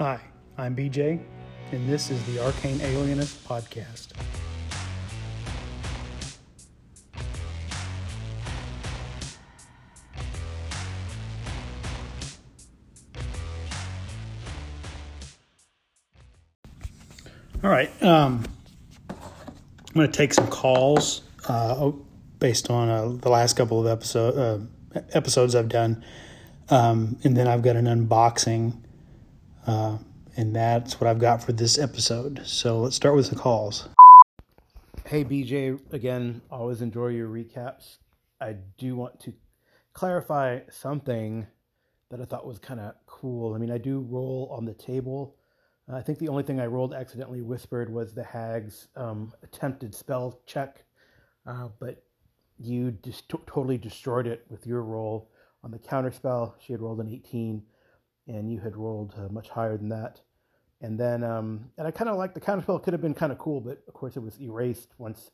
Hi, I'm BJ, and this is the Arcane Alienist Podcast. All right, um, I'm going to take some calls uh, based on uh, the last couple of episode, uh, episodes I've done, um, and then I've got an unboxing uh, and that's what I've got for this episode. So let's start with the calls. Hey, BJ, again, always enjoy your recaps. I do want to clarify something that I thought was kind of cool. I mean, I do roll on the table. Uh, I think the only thing I rolled accidentally whispered was the hag's um, attempted spell check, uh, but you just t- totally destroyed it with your roll on the counter spell. She had rolled an 18 and you had rolled uh, much higher than that. And then, um, and I kind of like the counterspell could have been kind of cool, but of course it was erased once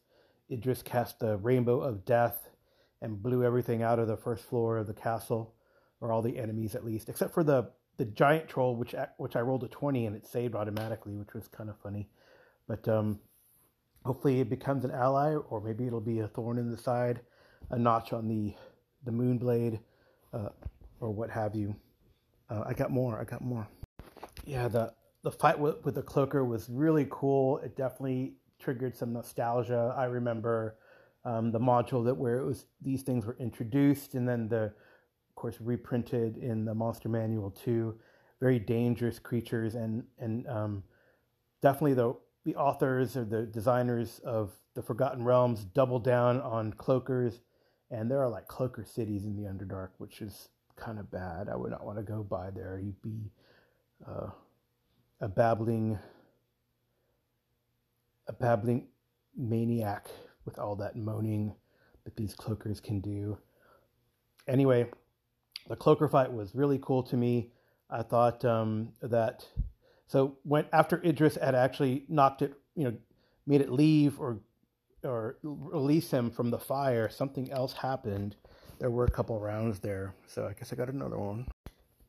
Idris cast the Rainbow of Death and blew everything out of the first floor of the castle, or all the enemies at least, except for the the giant troll, which which I rolled a twenty and it saved automatically, which was kind of funny. But um, hopefully it becomes an ally, or maybe it'll be a thorn in the side, a notch on the the moonblade, uh, or what have you. Uh, I got more. I got more. Yeah, the the fight with, with the cloaker was really cool. It definitely triggered some nostalgia. I remember um, the module that where it was these things were introduced, and then the, of course, reprinted in the Monster Manual too. Very dangerous creatures, and and um, definitely the the authors or the designers of the Forgotten Realms double down on cloakers, and there are like cloaker cities in the Underdark, which is kind of bad. I would not want to go by there. You'd be uh, a babbling, a babbling maniac with all that moaning that these cloakers can do. Anyway, the cloaker fight was really cool to me. I thought um, that so when after Idris had actually knocked it, you know, made it leave or or release him from the fire, something else happened there were a couple rounds there, so I guess I got another one.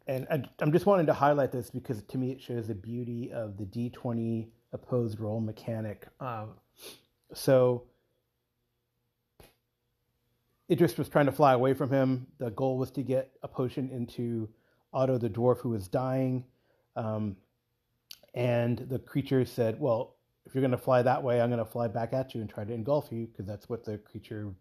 And I, am just wanting to highlight this because to me it shows the beauty of the D20 opposed roll mechanic. Um, so Idris was trying to fly away from him. The goal was to get a potion into Otto the dwarf who was dying. Um, and the creature said, Well, if you're going to fly that way, I'm going to fly back at you and try to engulf you because that's what the creature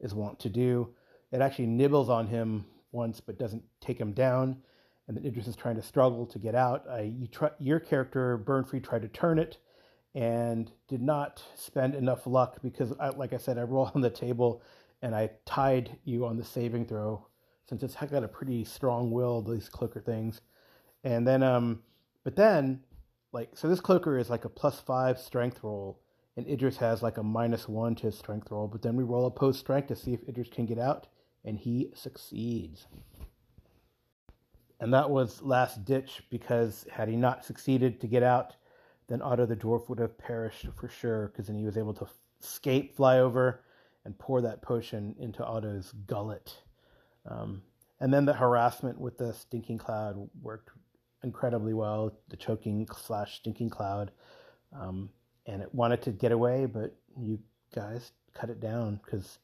is wont to do. It actually nibbles on him once, but doesn't take him down. And then Idris is trying to struggle to get out. Uh, you try, your character, Burnfree, tried to turn it and did not spend enough luck because, I, like I said, I rolled on the table and I tied you on the saving throw since it's got a pretty strong will, these cloaker things. And then, um, but then, like, so this cloaker is like a plus five strength roll, and Idris has like a minus one to his strength roll. But then we roll a post strength to see if Idris can get out, and he succeeds. And that was last ditch because had he not succeeded to get out, then Otto the dwarf would have perished for sure because then he was able to escape, fly over, and pour that potion into Otto's gullet. Um, and then the harassment with the stinking cloud worked incredibly well. The choking slash stinking cloud, um, and it wanted to get away, but you guys cut it down because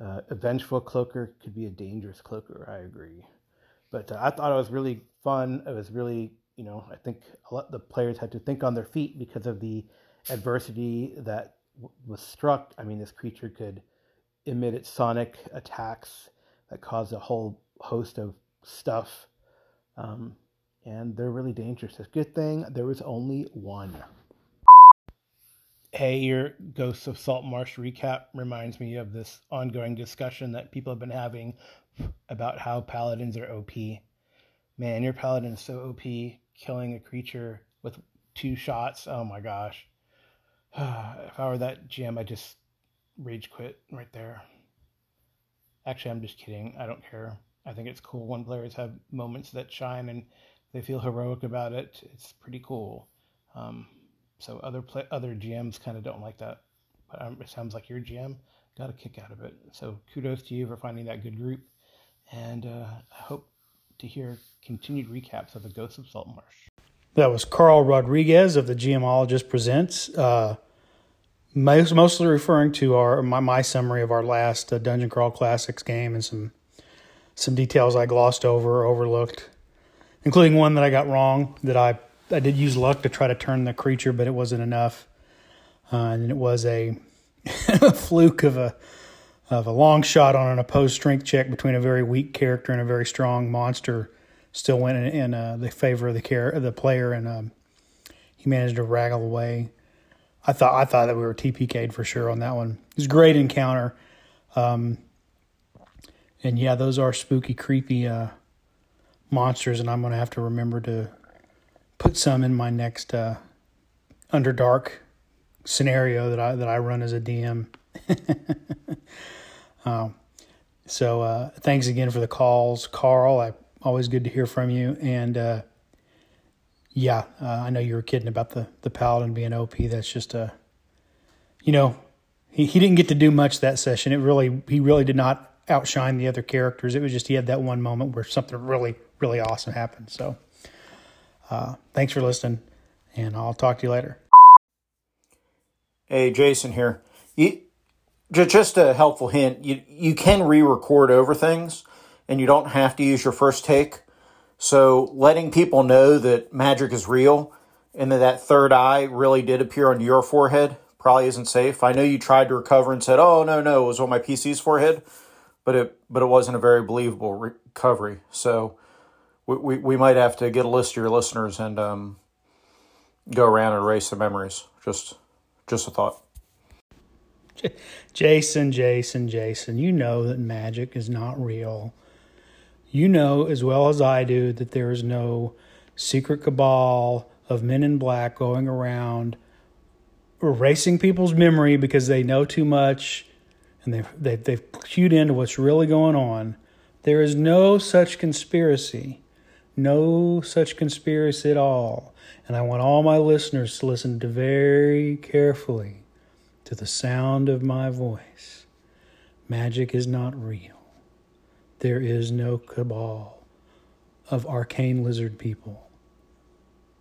uh, a vengeful cloaker could be a dangerous cloaker. I agree, but uh, I thought it was really fun. It was really, you know, I think a lot the players had to think on their feet because of the adversity that w- was struck. I mean, this creature could emit its sonic attacks that cause a whole host of stuff, um, and they're really dangerous. It's a good thing there was only one. Hey, your Ghosts of Salt Marsh recap reminds me of this ongoing discussion that people have been having about how paladins are OP. Man, your paladin is so OP, killing a creature with two shots. Oh my gosh. if I were that GM, I'd just rage quit right there. Actually, I'm just kidding. I don't care. I think it's cool when players have moments that shine and they feel heroic about it. It's pretty cool. Um, so other play, other GMs kind of don't like that. But um, it sounds like your GM got a kick out of it. So kudos to you for finding that good group, and uh, I hope to hear continued recaps of the Ghosts of Salt Marsh. That was Karl Rodriguez of the GMologist Presents. Uh, most, mostly referring to our my, my summary of our last uh, Dungeon Crawl Classics game and some some details I glossed over overlooked, including one that I got wrong that I I did use luck to try to turn the creature, but it wasn't enough, uh, and it was a, fluke of a of a long shot on an opposed strength check between a very weak character and a very strong monster still went in, in uh, the favor of the care the player, and um, he managed to wraggle away. I thought I thought that we were TPK'd for sure on that one. It was a great encounter, um, and yeah, those are spooky, creepy uh, monsters, and I'm gonna have to remember to put some in my next uh, Underdark scenario that I that I run as a DM. um, so uh, thanks again for the calls, Karl. I always good to hear from you. And uh, yeah, uh, I know you were kidding about the the paladin being OP. That's just a, you know, he he didn't get to do much that session. It really he really did not outshine the other characters. It was just he had that one moment where something really really awesome happened. So, uh, thanks for listening, and I'll talk to you later. Hey, Jason here. You, just a helpful hint. You you can re-record over things and you don't have to use your first take. So letting people know that magic is real and that that third eye really did appear on your forehead probably isn't safe. I know you tried to recover and said, "Oh no, no, it was on my PC's forehead," but it but it wasn't a very believable recovery. So we we, we might have to get a list of your listeners and um, go around and erase the memories. Just just a thought. Jason, Jason, Jason, you know that magic is not real. You know as well as I do that there is no secret cabal of men in black going around erasing people's memory because they know too much and they've, they've, they've cued into what's really going on. There is no such conspiracy. No such conspiracy at all. And I want all my listeners to listen to very carefully to the sound of my voice. Magic is not real. There is no cabal of arcane lizard people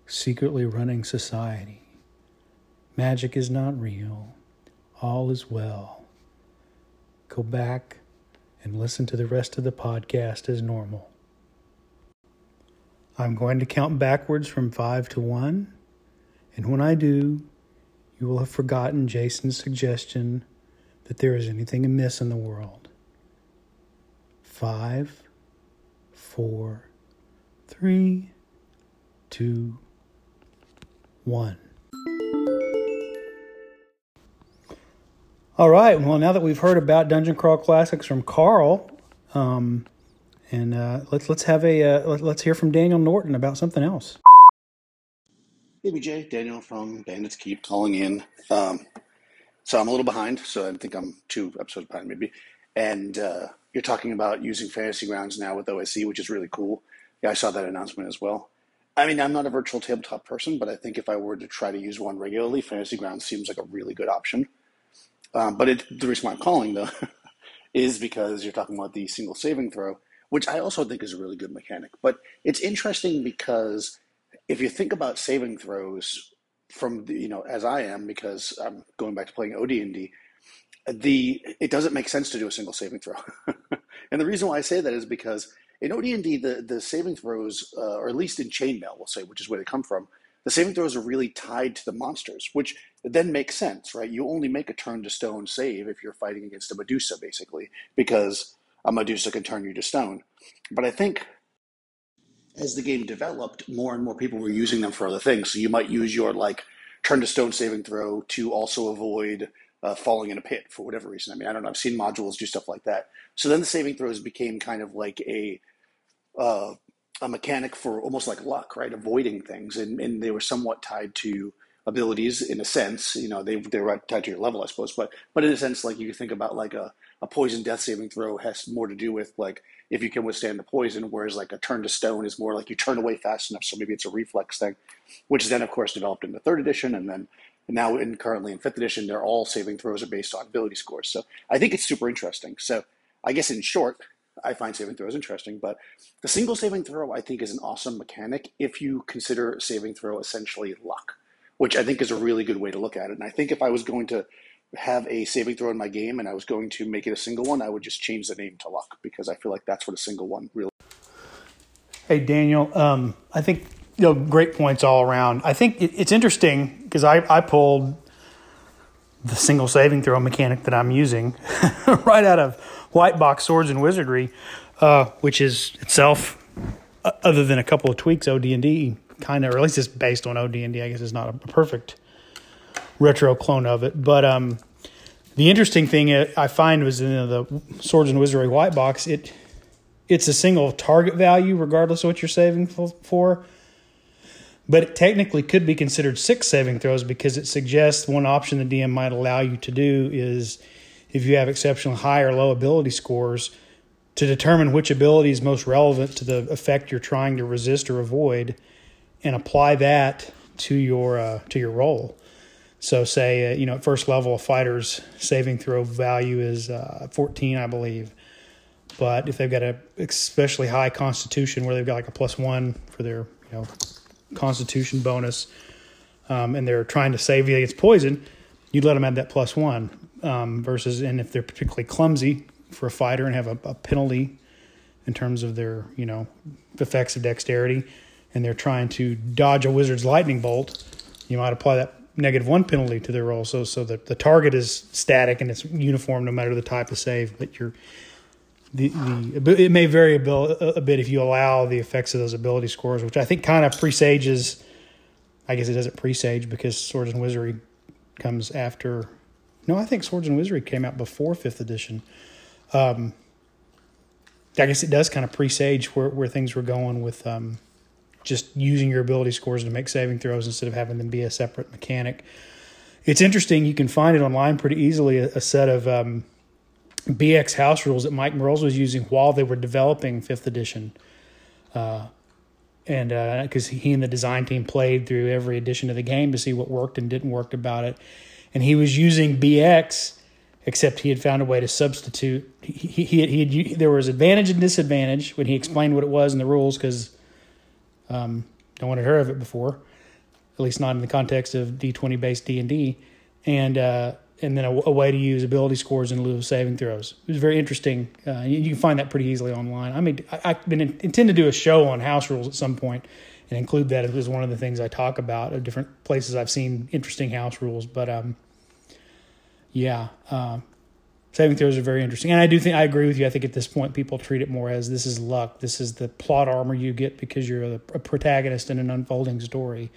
secretly running society. Magic is not real. All is well. Go back and listen to the rest of the podcast as normal. I'm going to count backwards from five to one, and when I do, you will have forgotten Jason's suggestion that there is anything amiss in the world five, four, three, two, one. All right. Well, now that we've heard about Dungeon Crawl Classics from Karl, um, and uh, let's let's have a uh, let, us hear from Daniel Norton about something else. Hey, BJ, Daniel from Bandits Keep calling in. Um, so I'm a little behind, so I think I'm two episodes behind, maybe. And uh, you're talking about using fantasy grounds now with OSE, which is really cool. Yeah, I saw that announcement as well. I mean, I'm not a virtual tabletop person, but I think if I were to try to use one regularly, fantasy grounds seems like a really good option. Um, but it, the reason why I'm calling though is because you're talking about the single saving throw, which I also think is a really good mechanic. But it's interesting because if you think about saving throws from the, you know as I am because I'm going back to playing OD&D, the it doesn't make sense to do a single saving throw. and the reason why I say that is because in OD&D, the, the saving throws, uh, or at least in chainmail, we'll say, which is where they come from, the saving throws are really tied to the monsters, which then makes sense, right? You only make a turn to stone save if you're fighting against a Medusa, basically, because a Medusa can turn you to stone. But I think as the game developed, more and more people were using them for other things. So you might use your like turn to stone saving throw to also avoid uh, falling in a pit for whatever reason. I mean, I don't know. I've seen modules do stuff like that. So then the saving throws became kind of like a uh, a mechanic for almost like luck, right? Avoiding things, and, and they were somewhat tied to abilities in a sense. You know, they they were tied to your level, I suppose. But but in a sense, like you think about like a a poison death saving throw has more to do with like if you can withstand the poison, whereas like a turn to stone is more like you turn away fast enough. So maybe it's a reflex thing, which is then of course developed in the third edition, and then now, in currently in fifth edition, they're all saving throws are based on ability scores. So I think it's super interesting. So I guess in short, I find saving throws interesting, but the single saving throw I think is an awesome mechanic if you consider saving throw essentially luck, which I think is a really good way to look at it. And I think if I was going to have a saving throw in my game and I was going to make it a single one, I would just change the name to luck because I feel like that's what a single one really. Hey Daniel, um, I think you know great points all around. I think it, it's interesting because I I pulled the single saving throw mechanic that I'm using right out of White Box Swords and Wizardry, uh, which is itself, uh, other than a couple of tweaks, OD&D kind of, or at least it's based on OD&D. I guess it's not a perfect retro clone of it, but um, the interesting thing I find was in the Swords and Wizardry White Box, it it's a single target value regardless of what you're saving for but it technically could be considered six saving throws because it suggests one option the DM might allow you to do is if you have exceptionally high or low ability scores to determine which ability is most relevant to the effect you're trying to resist or avoid and apply that to your uh, to your roll. So say uh, you know at first level a fighter's saving throw value is uh, 14 I believe. But if they've got a especially high constitution where they've got like a plus 1 for their, you know, constitution bonus, um, and they're trying to save you against poison, you'd let them have that plus one. Um, versus, and if they're particularly clumsy for a fighter and have a, a, penalty in terms of their, you know, effects of dexterity, and they're trying to dodge a wizard's lightning bolt, you might apply that negative one penalty to their roll. So, so that the target is static and it's uniform no matter the type of save, but you're the, the it may vary a, a bit if you allow the effects of those ability scores, which I think kind of presages. I guess it doesn't presage because Swords and Wizardry comes after. No, I think Swords and Wizardry came out before fifth edition. Um, I guess it does kind of presage where, where things were going with um, just using your ability scores to make saving throws instead of having them be a separate mechanic. It's interesting. You can find it online pretty easily. A, a set of um, BX house rules that Mike Mearls was using while they were developing fifth edition. Uh, and because uh, he and the design team played through every edition of the game to see what worked and didn't work about it. And he was using BX, except he had found a way to substitute. He, he, he, had, he there was advantage and disadvantage when he explained what it was in the rules because um, no one had heard of it before, at least not in the context of D20 based D&D. And, uh, and then a, a, way to use ability scores in lieu of saving throws. It was very interesting. Uh, you, you, can find that pretty easily online. I mean, I, have been in, intend to do a show on house rules at some point and include that as one of the things I talk about of different places I've seen interesting house rules. But um, yeah, uh, saving throws are very interesting, and I do think I agree with you. I think at this point people treat it more as this is luck. This is the plot armor you get because you're a, a protagonist in an unfolding story.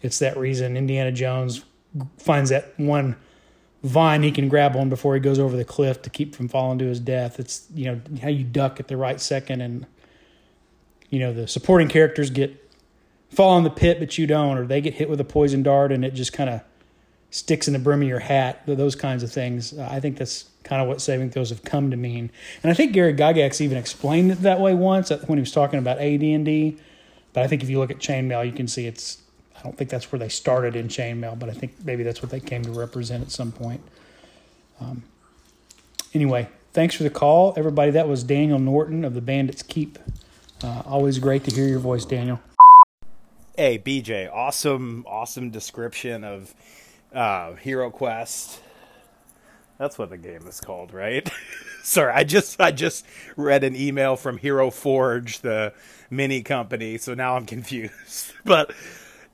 It's that reason Indiana Jones finds that one vine he can grab on before he goes over the cliff to keep from falling to his death. It's you know how you duck at the right second, and you know the supporting characters get fall in the pit, but you don't, or they get hit with a poison dart and it just kind of sticks in the brim of your hat. Those kinds of things. I think that's kind of what saving throws have come to mean. And I think Gary Gygax even explained it that way once when he was talking about AD&D. But I think if you look at chainmail, you can see it's I don't think that's where they started in chainmail, but I think maybe that's what they came to represent at some point. Um, anyway, thanks for the call, everybody. That was Daniel Norton of the Bandits Keep. Uh, always great to hear your voice, Daniel. Hey, BJ, awesome, awesome description of uh, Hero Quest. That's what the game is called, right? Sorry, I just I just read an email from Hero Forge, the mini company, so now I'm confused. But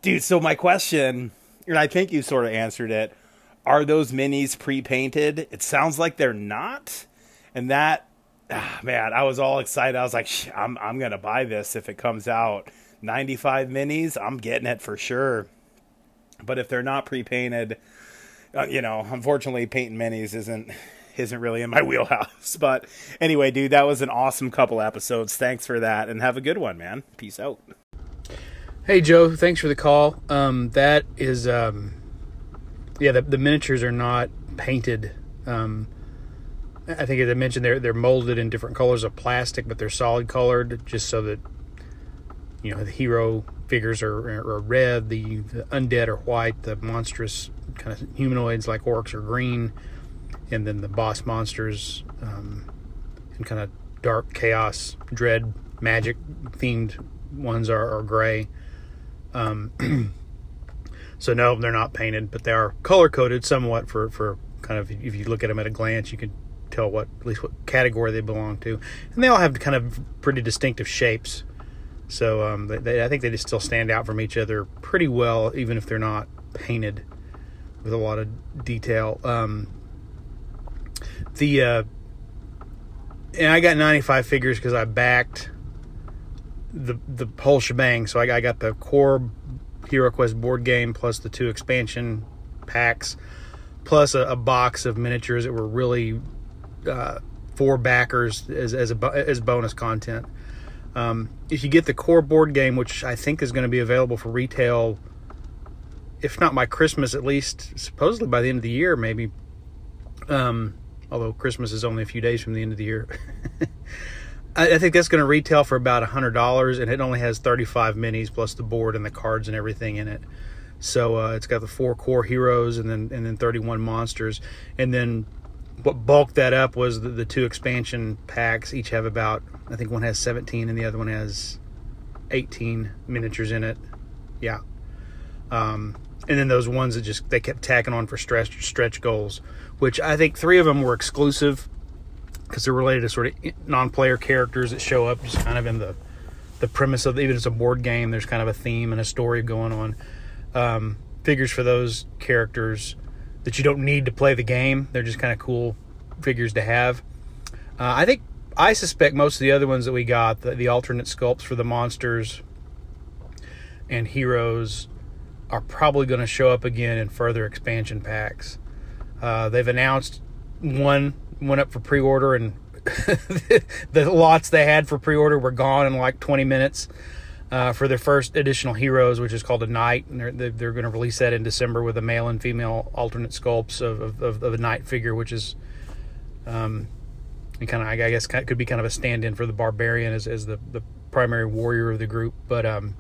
Dude, so my question, and I think you sort of answered it, are those minis pre-painted? It sounds like they're not. And that ah, man, I was all excited. I was like, I'm I'm going to buy this if it comes out. 95 minis, I'm getting it for sure. But if they're not pre-painted, uh, you know, unfortunately painting minis isn't isn't really in my wheelhouse. But anyway, dude, that was an awesome couple episodes. Thanks for that and have a good one, man. Peace out. Hey Joe, thanks for the call. Um, that is, um, yeah, the, the, miniatures are not painted. Um, I think as I mentioned, they're they're molded in different colors of plastic, but they're solid colored, just so that you know the hero figures are, are red, the, the undead are white, the monstrous kind of humanoids like orcs are green, and then the boss monsters um, and kind of dark chaos, dread, magic themed ones are, are gray. Um, so no, they're not painted, but they are color coded somewhat for for kind of if you look at them at a glance, you can tell what at least what category they belong to, and they all have kind of pretty distinctive shapes. So um, they, they, I think they just still stand out from each other pretty well, even if they're not painted with a lot of detail. Um, the uh, and I got 95 figures because I backed the the whole shebang. So I, I got the core Hero Quest board game plus the two expansion packs, plus a, a box of miniatures that were really uh, for backers as as, a, as bonus content. Um, if you get the core board game, which I think is going to be available for retail, if not by Christmas, at least supposedly by the end of the year, maybe. Um, although Christmas is only a few days from the end of the year. I, I, think that's going to retail for about a hundred dollars, and it only has 35 minis plus the board and the cards and everything in it. So uh, it's got the four core heroes and then and then 31 monsters, and then what bulked that up was the, the two expansion packs. Each have about I think one has 17 and the other one has 18 miniatures in it. Yeah. Um, and then those ones that just they kept tacking on for stretch stretch goals, which I think three of them were exclusive because they're related to sort of non-player characters that show up just kind of in the the premise of even as a board game. There's kind of a theme and a story going on. Um, figures for those characters that you don't need to play the game. They're just kind of cool figures to have. Uh, I think I suspect most of the other ones that we got, the, the alternate sculpts for the monsters and heroes, are probably going to show up again in further expansion packs. Uh, they've announced one went up for pre-order, and the lots they had for pre-order were gone in like 20 minutes. Uh, for their first additional heroes, which is called a knight, and they're, they're going to release that in December with a male and female alternate sculpts of, of, of a knight figure, which is um, kind of I guess could be kind of a stand-in for the barbarian as, as the, the primary warrior of the group. But um,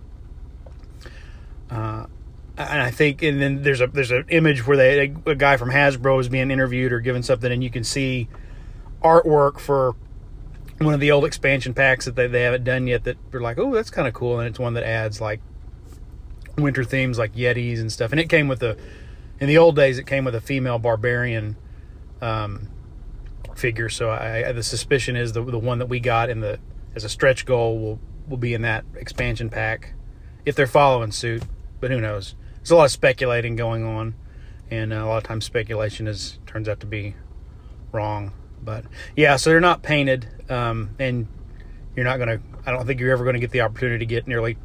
uh, and I think, and then there's a there's an image where they a guy from Hasbro is being interviewed or given something, and you can see artwork for one of the old expansion packs that they, they haven't done yet. That they're like, oh, that's kind of cool, and it's one that adds like winter themes like Yetis and stuff. And it came with a in the old days, it came with a female barbarian um, figure. So I, I, the suspicion is the the one that we got in the as a stretch goal will will be in that expansion pack if they're following suit. But who knows? there's a lot of speculating going on, and uh, a lot of times speculation is turns out to be wrong. But yeah, so they're not painted, um, and you're not gonna. I don't think you're ever to get the opportunity to get nearly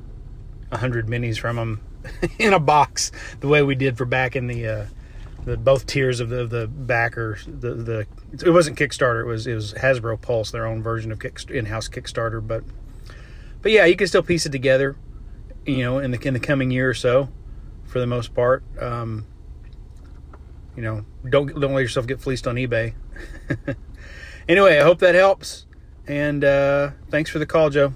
hundred minis from them in a box the way we did for back in the. Uh, the both tiers of the the backers the the it wasn't Kickstarter it was it was Hasbro Pulse their own version of in-house Kickstarter but but yeah you can still piece it together you know in the in the coming year or so for the most part. Um, you know, don't don't let yourself get fleeced on eBay. anyway, I hope that helps, and uh, thanks for the call, Joe.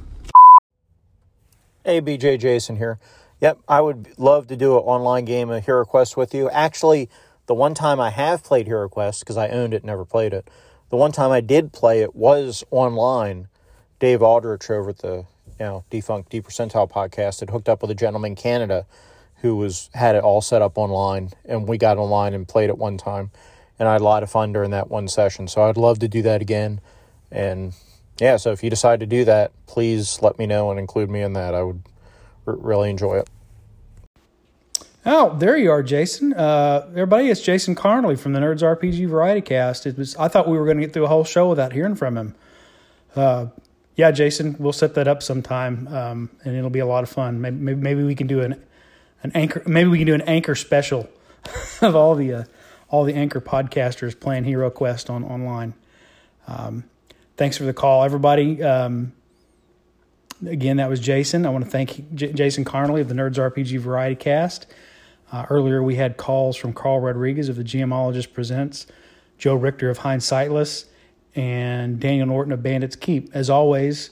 Hey, BJ Jason here. Yep, I would love to do an online game of Hero Quest with you. Actually, the one time I have played Hero Quest because I owned it, and never played it. The one time I did play it was online. Dave Aldrich over at the you know defunct D Percentile podcast had hooked up with a gentleman in Canada who was had it all set up online, and we got online and played it one time, and I had a lot of fun during that one session. So I'd love to do that again, and yeah. So if you decide to do that, please let me know and include me in that. I would r- really enjoy it. Oh, there you are, Jason. Uh, everybody, it's Jason Connerly from the Nerds RPG Variety Cast. It was I thought we were going to get through a whole show without hearing from him. Uh, yeah, Jason, we'll set that up sometime, um, and it'll be a lot of fun. Maybe, maybe we can do an an anchor. Maybe we can do an anchor special of all the uh, all the anchor podcasters playing Hero Quest on online. Um, thanks for the call, everybody. Um, again, that was Jason. I want to thank J- Jason Connerly of the Nerds RPG Variety Cast. Uh, earlier, we had calls from Karl Rodriguez of the GMologist Presents, Joe Richter of Hindsightless, and Daniel Norton of Bandits Keep. As always,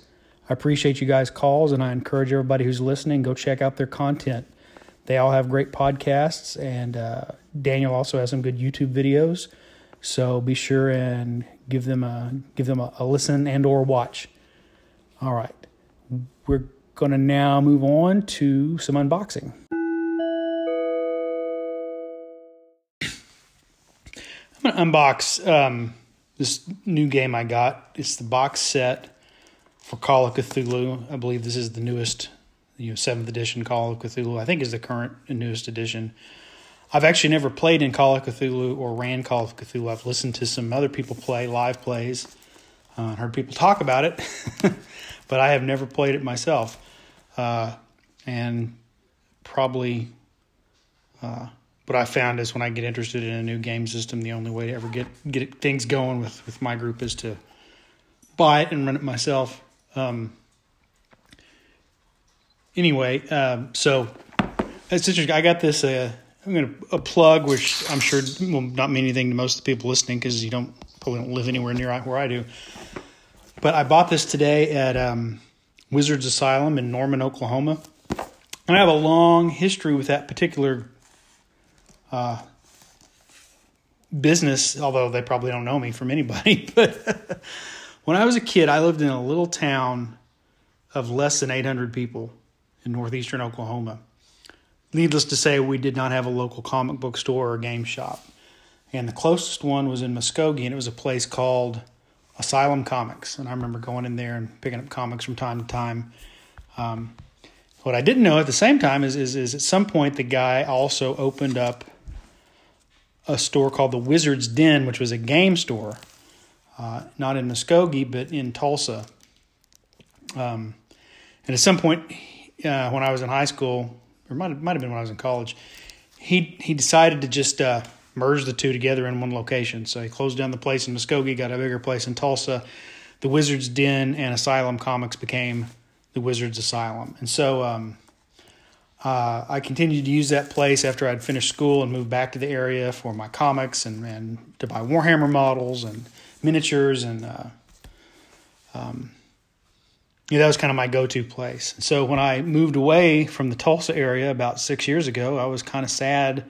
I appreciate you guys' calls, and I encourage everybody who's listening go check out their content. They all have great podcasts, and uh, Daniel also has some good YouTube videos. So be sure and give them a give them a, a listen and or watch. All right, we're to now move on to some unboxing. I'm to unbox um, this new game I got. It's the box set for Call of Cthulhu. I believe this is the newest, you know, seventh edition Call of Cthulhu. I think is the current and newest edition. I've actually never played in Call of Cthulhu or ran Call of Cthulhu. I've listened to some other people play live plays, uh, heard people talk about it, but I have never played it myself. Uh, and probably uh, what I found is when I get interested in a new game system, the only way to ever get get things going with with my group is to buy it and run it myself. Um, anyway, um, so it's interesting. I got this. Uh, I'm going to a plug, which I'm sure will not mean anything to most of the people listening because you don't probably don't live anywhere near where I do. But I bought this today at um, Wizards Asylum in Norman, Oklahoma, and I have a long history with that particular uh, business. Although they probably don't know me from anybody, but when I was a kid, I lived in a little town of less than 800 people in northeastern Oklahoma Needless to say, we did not have a local comic book store or game shop. And the closest one was in Muskogee, and it was a place called Asylum Comics. And I remember going in there and picking up comics from time to time. Um, what I didn't know at the same time is, is, is at some point the guy also opened up a store called the Wizard's Den, which was a game store, uh, not in Muskogee, but in Tulsa. Um, and at some point, uh, when I was in high school, or might have, might have been when I was in college. He he decided to just uh, merge the two together in one location. So he closed down the place in Muskogee, got a bigger place in Tulsa. The Wizards Den and Asylum Comics became the Wizards Asylum, and so um, uh, I continued to use that place after I'd finished school and moved back to the area for my comics and, and to buy Warhammer models and miniatures and uh, um, know, that was kind of my go-to place. So when I moved away from the Tulsa area about six years ago, I was kind of sad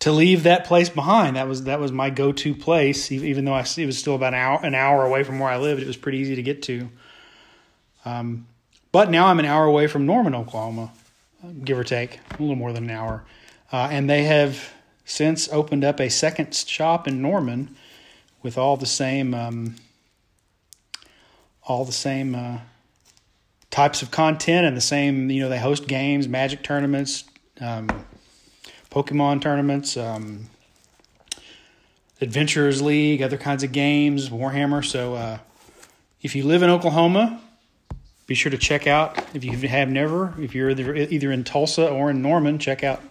to leave that place behind. That was that was my go-to place, even though I it was still about an hour an hour away from where I lived. It was pretty easy to get to. Um, but now I'm an hour away from Norman, Oklahoma, give or take a little more than an hour, uh, and they have since opened up a second shop in Norman with all the same. Um, all the same uh, types of content and the same, you know, they host games, magic tournaments, um, Pokemon tournaments, um, Adventurers League, other kinds of games, Warhammer. So uh, if you live in Oklahoma, be sure to check out, if you have never, if you're either, either in Tulsa or in Norman, check out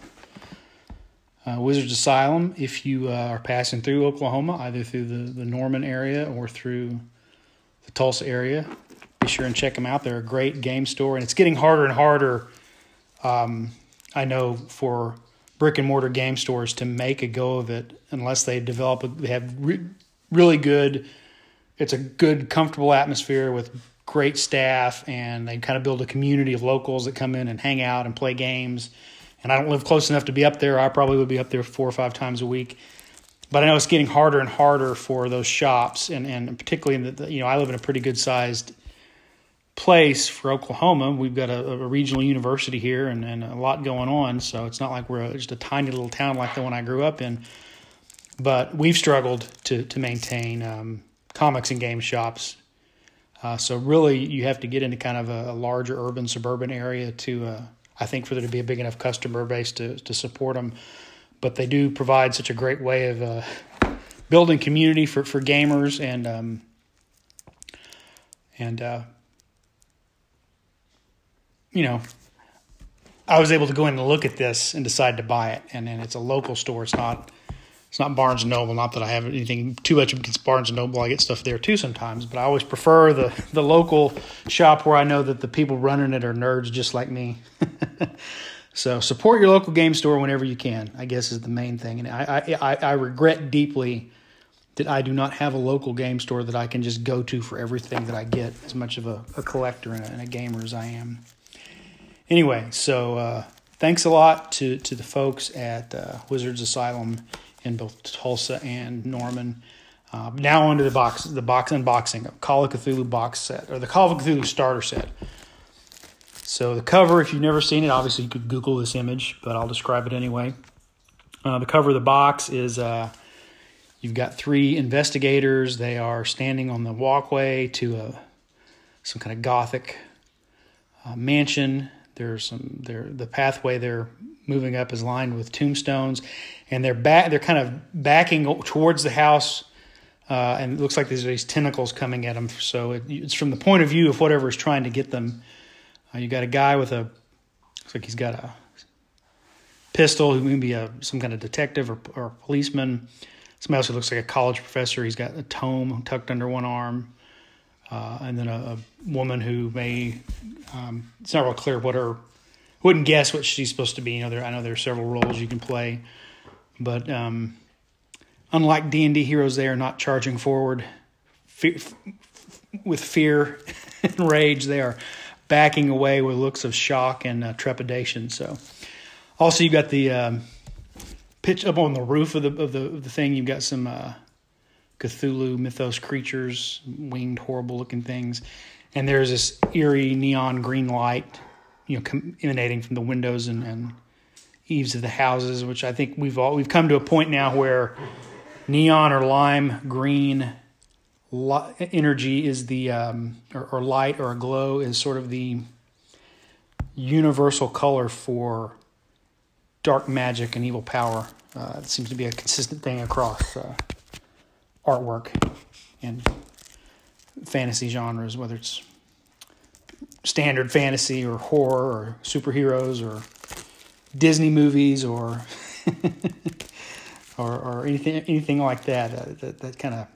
uh, Wizards Asylum. If you uh, are passing through Oklahoma, either through the, the Norman area or through the Tulsa area. Be sure and check them out. They're a great game store, and it's getting harder and harder. Um, I know for brick and mortar game stores to make a go of it unless they develop. A, they have re- really good. It's a good, comfortable atmosphere with great staff, and they kind of build a community of locals that come in and hang out and play games. And I don't live close enough to be up there. I probably would be up there four or five times a week but I know it's getting harder and harder for those shops, and, and particularly in the, you know I live in a pretty good sized place for Oklahoma. We've got a, a, regional university here and, and a lot going on, so it's not like we're just a tiny little town like the one I grew up in. But we've struggled to to maintain um, comics and game shops. Uh, so really, you have to get into kind of a, a larger urban suburban area to, uh, I think, for there to be a big enough customer base to to support them but they do provide such a great way of uh, building community for, for gamers and um, and uh, you know I was able to go in and look at this and decide to buy it. And, then it's a local store. It's not it's not Barnes and Noble. Not that I have anything too much against Barnes and Noble. I get stuff there too sometimes but I always prefer the the local shop where I know that the people running it are nerds just like me So support your local game store whenever you can. I guess is the main thing. And I I, I regret deeply that I do not have a local game store that I can just go to for everything that I get. As much of a, a collector and a, and a, gamer as I am. Anyway, so uh, thanks a lot to to the folks at uh, Wizards Asylum in both Tulsa and Norman. Uh, now onto the box, the box unboxing of Call of Cthulhu box set or the Call of Cthulhu starter set. So the cover, if you've never seen it, obviously you could Google this image, but I'll describe it anyway. Uh, the cover of the box is uh, you've got three investigators. They are standing on the walkway to a some kind of gothic uh, mansion. There's some there the pathway they're moving up is lined with tombstones, and they're back. They're kind of backing towards the house. Uh, and it looks like there's these tentacles coming at them. So it, it's from the point of view of whatever is trying to get them uh, you got a guy with a looks like he's got a pistol who may be a some kind of detective or, or policeman. Somebody else who looks like a college professor. He's got a tome tucked under one arm, uh, and then a, a, woman who may um, it's not real clear what her wouldn't guess what she's supposed to be. You know, there I know there are several roles you can play, but um, unlike D and D heroes, they are not charging forward fe- with fear and rage. They are backing away with looks of shock and uh, trepidation. So, also you've got the um, pitch up on the roof of the of the, of the thing. You've got some uh, Cthulhu mythos creatures, winged, horrible looking things, and there's this eerie neon green light, you know, emanating from the windows and, and eaves of the houses. Which I think we've all we've come to a point now where neon or lime green energy is the um, or, or, light or a glow is sort of the universal color for dark magic and evil power. Uh, it seems to be a consistent thing across uh, artwork and fantasy genres, whether it's standard fantasy or horror or superheroes or Disney movies or or, or anything anything like that. Uh, that that kind of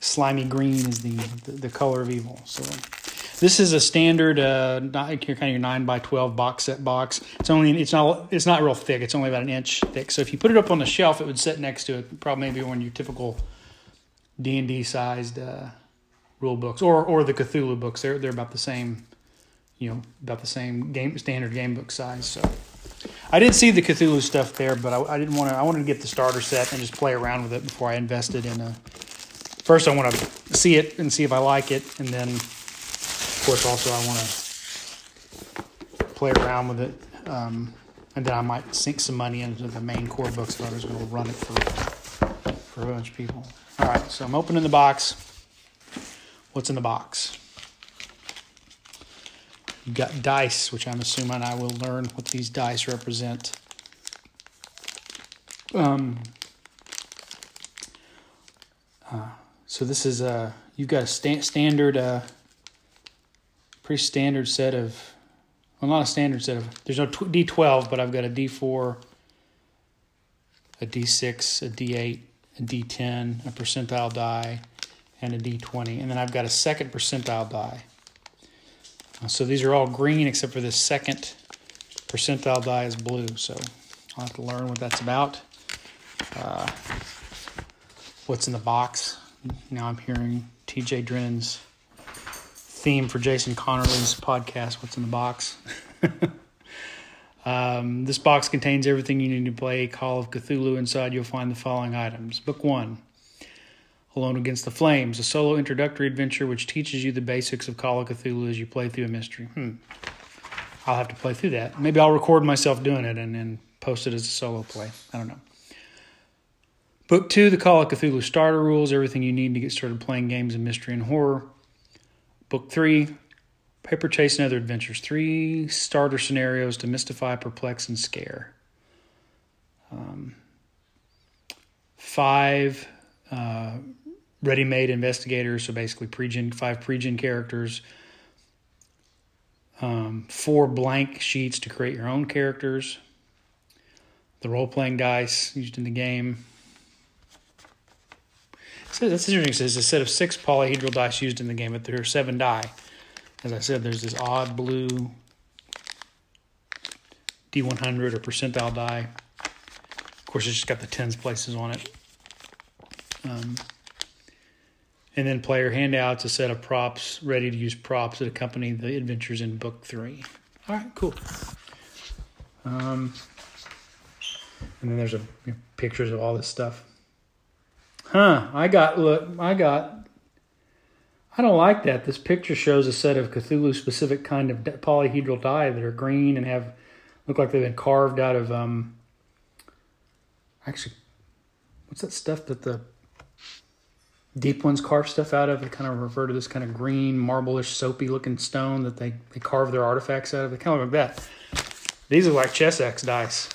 slimy green is the, the, the color of evil. So this is a standard uh, kind of your nine by twelve box set box. It's only it's not it's not real thick. It's only about an inch thick. So if you put it up on the shelf, it would sit next to it. Probably maybe one of your typical D and D sized uh, rule books or or the Cthulhu books. They're they're about the same, you know, about the same game standard game book size. So. I did see the Cthulhu stuff there, but I, I didn't want to. I wanted to get the starter set and just play around with it before I invested in a first I want to see it and see if I like it, and then of course also I want to play around with it, um, and then I might sink some money into the main core books if I was going to run it for for a bunch of people. All right, so I'm opening the box. What's in the box? You've got dice, which I'm assuming I will learn what these dice represent. Um, uh, so this is a you've got a sta- standard, uh, pretty standard set of, well, not a standard set of. There's no D twelve, but I've got a D four, a D six, a D eight, a D ten, a percentile die, and a D twenty, and then I've got a second percentile die. Uh, so these are all green except for this second percentile die is blue. So I'll have to learn what that's about. Uh, what's in the box? Now I'm hearing TJ Drennan's theme for Jason Connerly's podcast, What's in the Box. um, this box contains everything you need to play Call of Cthulhu. Inside, you'll find the following items Book 1 Alone Against the Flames, a solo introductory adventure which teaches you the basics of Call of Cthulhu as you play through a mystery. Hmm. I'll have to play through that. Maybe I'll record myself doing it and then post it as a solo play. I don't know. Book two, the Call of Cthulhu starter rules, everything you need to get started playing games of mystery and horror. Book three, Paper Chase and Other Adventures, three starter scenarios to mystify, perplex, and scare. Um, five uh, ready made investigators, so basically pre-gen, five pre-gen characters. Um, four blank sheets to create your own characters. The role playing dice used in the game so that's interesting. It's a set of six polyhedral dice used in the game, but there are seven die. As I said, there's this odd blue D100 or percentile die. Of course, it's just got the tens places on it. Um, and then player handouts, a set of props, ready to use props that accompany the adventures in book three. All right, cool. Um, and then there's a you know, pictures of all this stuff. Huh? I got look. I got. I don't like that. This picture shows a set of Cthulhu specific kind of polyhedral die that are green and have look like they've been carved out of um. Actually, what's that stuff that the deep ones carve stuff out of? They kind of refer to this kind of green, marble-ish, soapy looking stone that they they carve their artifacts out of. They kind of look like that. These are like Chessex dice.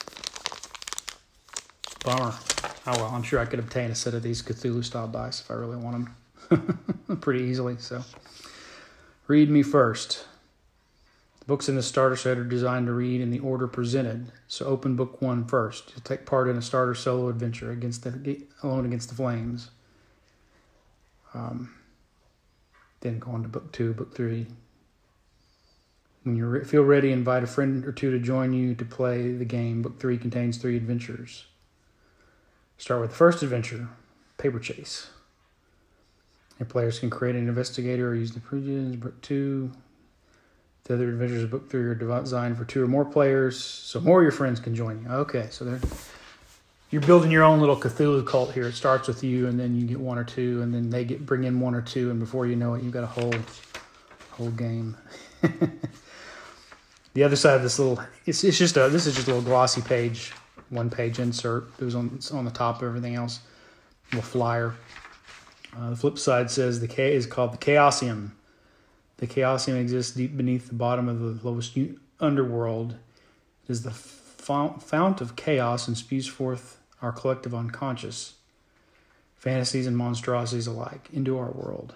Bummer. Oh well, I'm sure I could obtain a set of these Cthulhu style dice if I really want them pretty easily. So, read me first. The books in the starter set are designed to read in the order presented. So, open book one first. You'll take part in a starter solo adventure against the alone against the flames. Um, then go on to book two, book three. When you re- feel ready, invite a friend or two to join you to play the game. Book three contains three adventures. Start with the first adventure, Paper Chase. Your players can create an investigator or use the previous book two. The other adventures book three are designed for two or more players, so more of your friends can join you. Okay, so they're you're building your own little Cthulhu cult here. It starts with you, and then you get one or two, and then they get bring in one or two, and before you know it, you've got a whole whole game. the other side of this little it's it's just a this is just a little glossy page one page insert. It was on on the top of everything else. A little flyer. Uh, the flip side says the K is called the Chaosium. The Chaosium exists deep beneath the bottom of the lowest underworld. It is the fount of chaos and spews forth our collective unconscious, fantasies and monstrosities alike, into our world.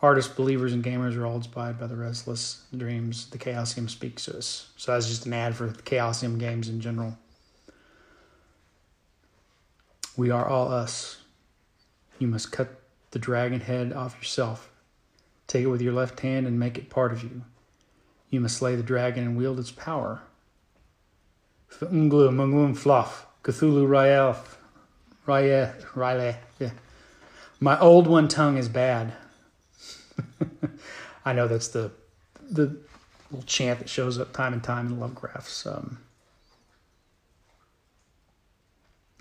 Artists, believers, and gamers are all inspired by the restless dreams the Chaosium speaks to us. So that's just an ad for the Chaosium games in general. We are all us. You must cut the dragon head off yourself. Take it with your left hand and make it part of you. You must slay the dragon and wield its power. Funglu Munglum Fluff, Cthulhu Rael, Rael, Rael. Yeah. My old one tongue is bad. I know that's the the little chant that shows up time and time in Lovecraft's um,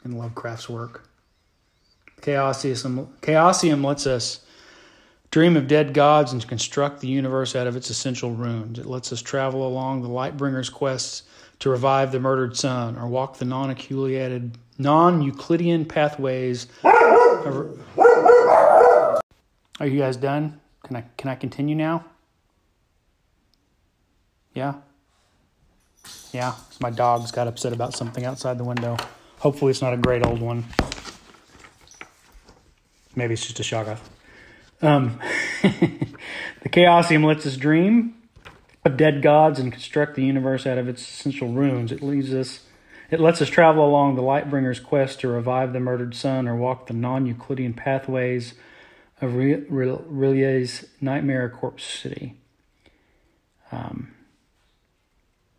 in Lovecraft's work. Chaosium, Chaosium lets us dream of dead gods and construct the universe out of its essential runes. It lets us travel along the Lightbringer's quests to revive the murdered sun or walk the non-Euclidean, non-Euclidean pathways. Are you guys done? Can I can I continue now? Yeah. Yeah, my dog's got upset about something outside the window. Hopefully, it's not a great old one. Maybe it's just a shoggoth. Um, the Chaosium lets us dream of dead gods and construct the universe out of its essential runes. It leads us. It lets us travel along the Lightbringer's quest to revive the murdered sun or walk the non-Euclidean pathways of R'lyeh's nightmare corpse city. Um,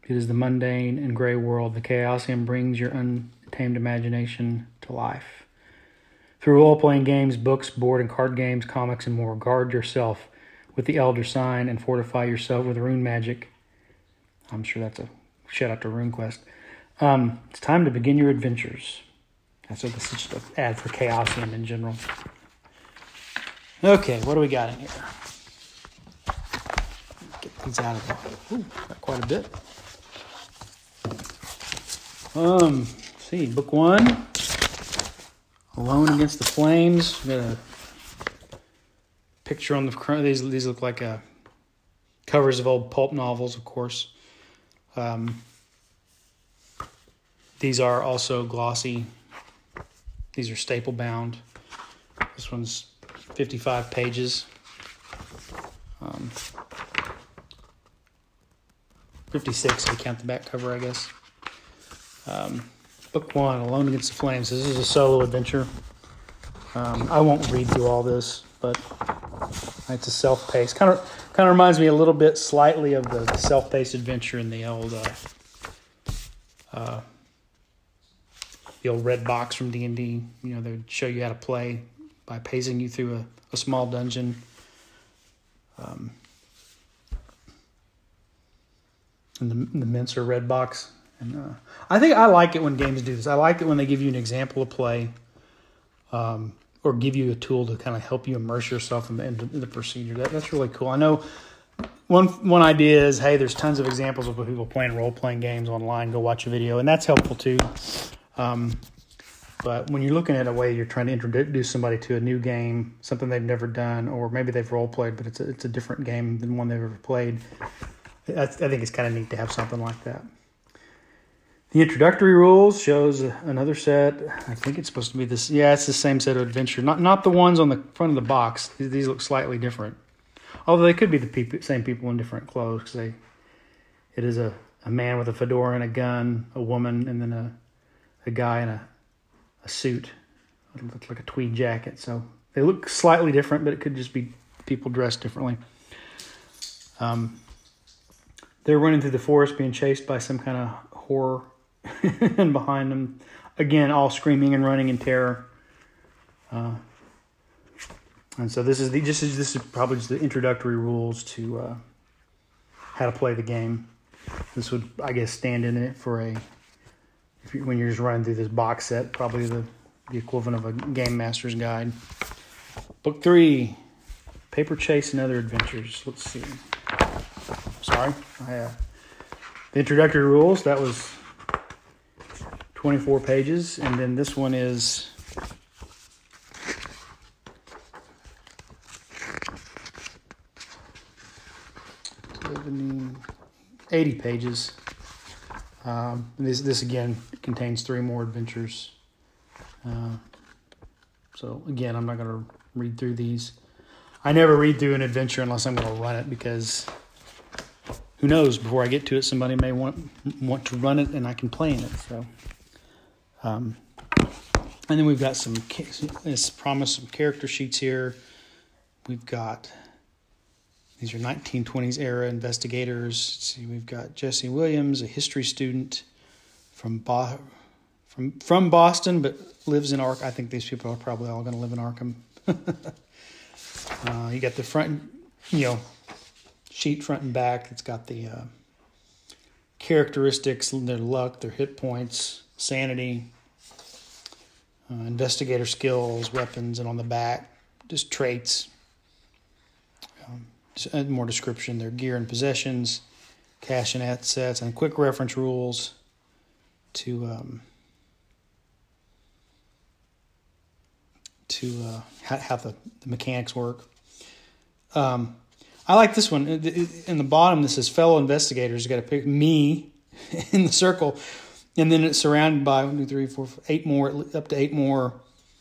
it is the mundane and gray world. The Chaosium brings your un- tamed imagination to life. Through role playing games, books, board and card games, comics, and more, guard yourself with the Elder Sign and fortify yourself with rune magic. I'm sure that's a shout out to RuneQuest. Um, it's time to begin your adventures. That's what this is just an ad for Chaosium in general. Okay, what do we got in here? Get these out of there. Ooh, got quite a bit. Um, see, book one, Alone Against the Flames. We got a picture on the front. These these look like uh, covers of old pulp novels, of course. Um, these are also glossy. These are staple bound. This one's 55 pages. Um, 56 if you count the back cover, I guess. Um, book one, Alone Against the Flames. This is a solo adventure. Um, I won't read through all this, but it's a self-paced. Kind of, kind of reminds me a little bit, slightly of the self-paced adventure in the old, uh, uh, the old red box from D and D. You know, they would show you how to play by pacing you through a, a small dungeon. Um, and the, the Mentzer red box and uh, I think I like it when games do this. I like it when they give you an example of play um, or give you a tool to kind of help you immerse yourself in the, in the, procedure. That, that's really cool. I know one one idea is hey, there's tons of examples of people playing role playing games online. Go watch a video, and that's helpful too. Um, but when you're looking at a way you're trying to introduce somebody to a new game, something they've never done, or maybe they've role played, but it's a, it's a different game than one they've ever played, I think it's kind of neat to have something like that. The introductory rules shows another set. I think it's supposed to be this. Yeah, it's the same set of adventure. Not not the ones on the front of the box. These, look slightly different. Although they could be the same people in different clothes because they. It is a, a man with a fedora and a gun, a woman, and then a a guy in a a suit. It looks like a tweed jacket. So they look slightly different, but it could just be people dressed differently. Um, they're running through the forest, being chased by some kind of horror and behind them, again, all screaming and running in terror. Uh, and so this is the just this is probably just the introductory rules to uh, how to play the game. This would, I guess, stand in it for a you, when you're just running through this box set, probably the the equivalent of a game master's guide. Book three, Paper Chase and Other Adventures. Let's see. Sorry, I, uh, the introductory rules. That was 24 pages, and then this one is eighty pages. Um, this this again contains three more adventures. Uh, so again, I'm not going to read through these. I never read through an adventure unless I'm going to run it because who knows? Before I get to it, somebody may want want to run it, and I can play in it. So. Um, and then we've got some, this promise some character sheets here. We've got, these are 1920s era investigators. Let's see, we've got Jesse Williams, a history student from Bo- from from Boston, but lives in Ark. I think these people are probably all going to live in Arkham. uh, you got the front, you know, sheet front and back. It's got the uh, characteristics, their luck, their hit points, sanity, uh, investigator skills, weapons, and on the back, just traits. Um, more description, their gear and possessions, cash and assets, and quick reference rules to um, to uh, how, how the, the, mechanics work. Um, I like this one. In the bottom, this says fellow investigators. You got to pick me in the circle and then it's surrounded by one, two, three, four, eight more, up to eight more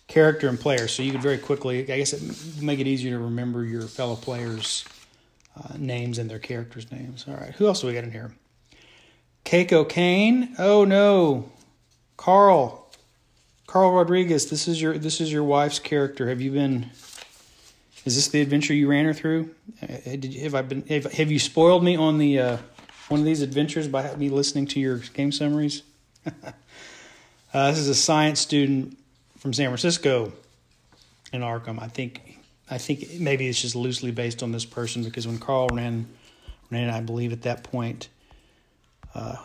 character and players. So you could very quickly, I guess, it make it easier to remember your fellow players' uh, names and their characters' names. All right, who else do we got in here? Keiko Kane. Oh no, Karl. Karl Rodriguez. This is your this is your wife's character. Have you been? Is this the adventure you ran her through? Uh, did have I been? Have, have you spoiled me on the uh, one of these adventures by me listening to your game summaries? uh, this is a science student from San Francisco in Arkham. I think I think maybe it's just loosely based on this person because when Karl ran ran, I believe at that point, uh,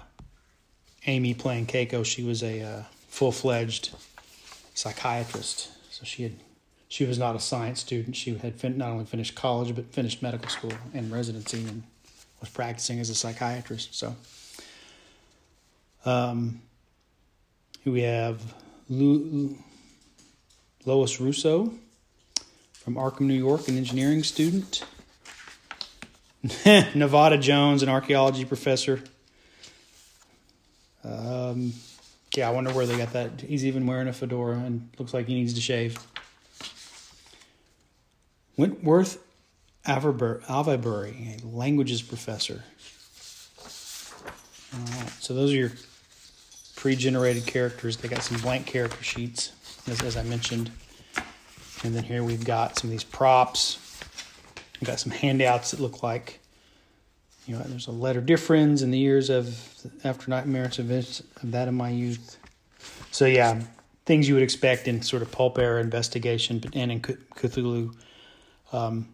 Amy playing Keiko, she was a uh, full fledged psychiatrist. So she had she was not a science student. She had fin- not only finished college but finished medical school and residency and was practicing as a psychiatrist. So. Um, we have Lu- Lois Russo from Arkham, New York, an engineering student. Nevada Jones, an archaeology professor. Um, yeah, I wonder where they got that. He's even wearing a fedora and looks like he needs to shave. Wentworth Avebury, a languages professor. All right, so those are your pre-generated characters. They got some blank character sheets, as, as I mentioned. And then here we've got some of these props. We've got some handouts that look like, you know, there's a letter difference in the years of after nightmares events of that in my youth. So yeah, things you would expect in sort of pulp era investigation, and in Cthulhu, um,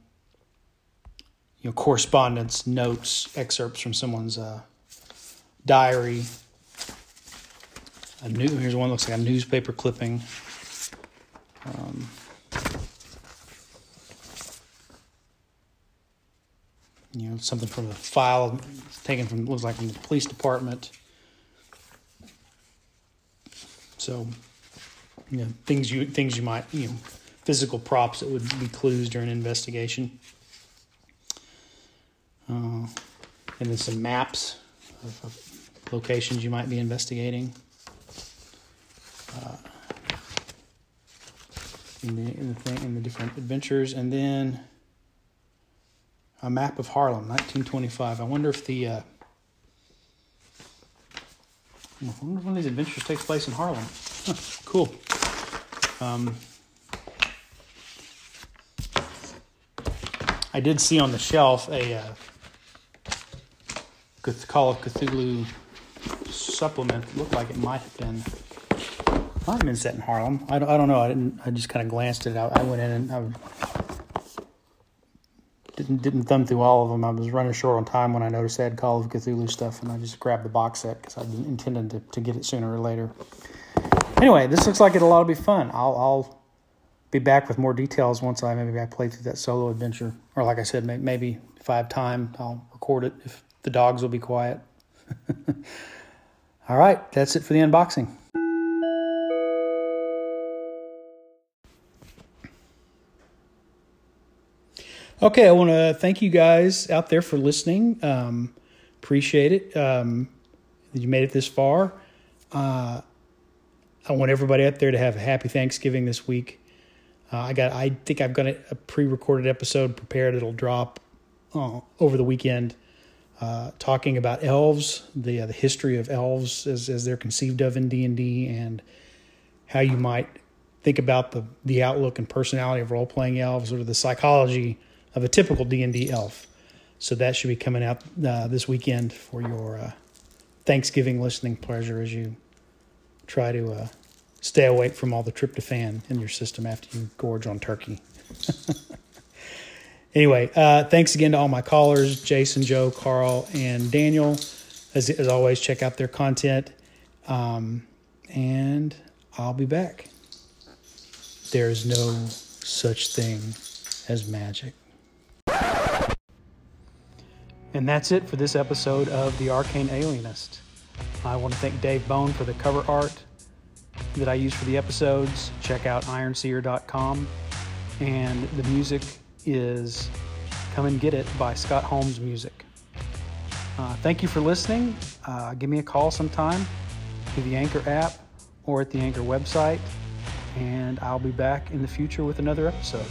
you know, correspondence, notes, excerpts from someone's uh, diary, a new here's one looks like a newspaper clipping. Um, you know, something from a file taken from looks like from the police department. So, you know, things you things you might you know, physical props that would be clues during an investigation. Uh, and then some maps of, of locations you might be investigating. Uh, in the in the thing in the different adventures, and then a map of Harlem, 1925. I wonder if the uh, I wonder of these adventures takes place in Harlem. Huh, cool. Um, I did see on the shelf a uh, Call of Cthulhu supplement. It looked like it might have been been set in Harlem. I don't, I don't know. I didn't. I just kind of glanced at it. I, I went in and I didn't didn't thumb through all of them. I was running short on time when I noticed they had Call of Cthulhu stuff, and I just grabbed the box set because I intended to, to get it sooner or later. Anyway, this looks like it'll all be fun. I'll, I'll be back with more details once I maybe I play through that solo adventure, or like I said, maybe if I have time, I'll record it if the dogs will be quiet. all right, that's it for the unboxing. Okay, I want to thank you guys out there for listening. Um, appreciate it. Um, you made it this far. Uh, I want everybody out there to have a happy Thanksgiving this week. Uh, I got. I think I've got a, pre-recorded episode prepared. It'll drop uh, over the weekend, uh, talking about elves, the uh, the history of elves as as they're conceived of in D and D, and how you might think about the the outlook and personality of role playing elves, or the psychology of a typical D&D elf. So that should be coming out uh, this weekend for your uh, Thanksgiving listening pleasure as you try to uh, stay awake from all the tryptophan in your system after you gorge on turkey. anyway, uh, thanks again to all my callers, Jason, Joe, Karl, and Daniel. As, as always, check out their content. Um, and I'll be back. There's no such thing as magic. And that's it for this episode of The Arcane Alienist. I want to thank Dave Bone for the cover art that I use for the episodes. Check out ironseer.com. And the music is Come and Get It by Scott Holmes Music. Uh, thank you for listening. Uh, give me a call sometime through the Anchor app or at the Anchor website. And I'll be back in the future with another episode.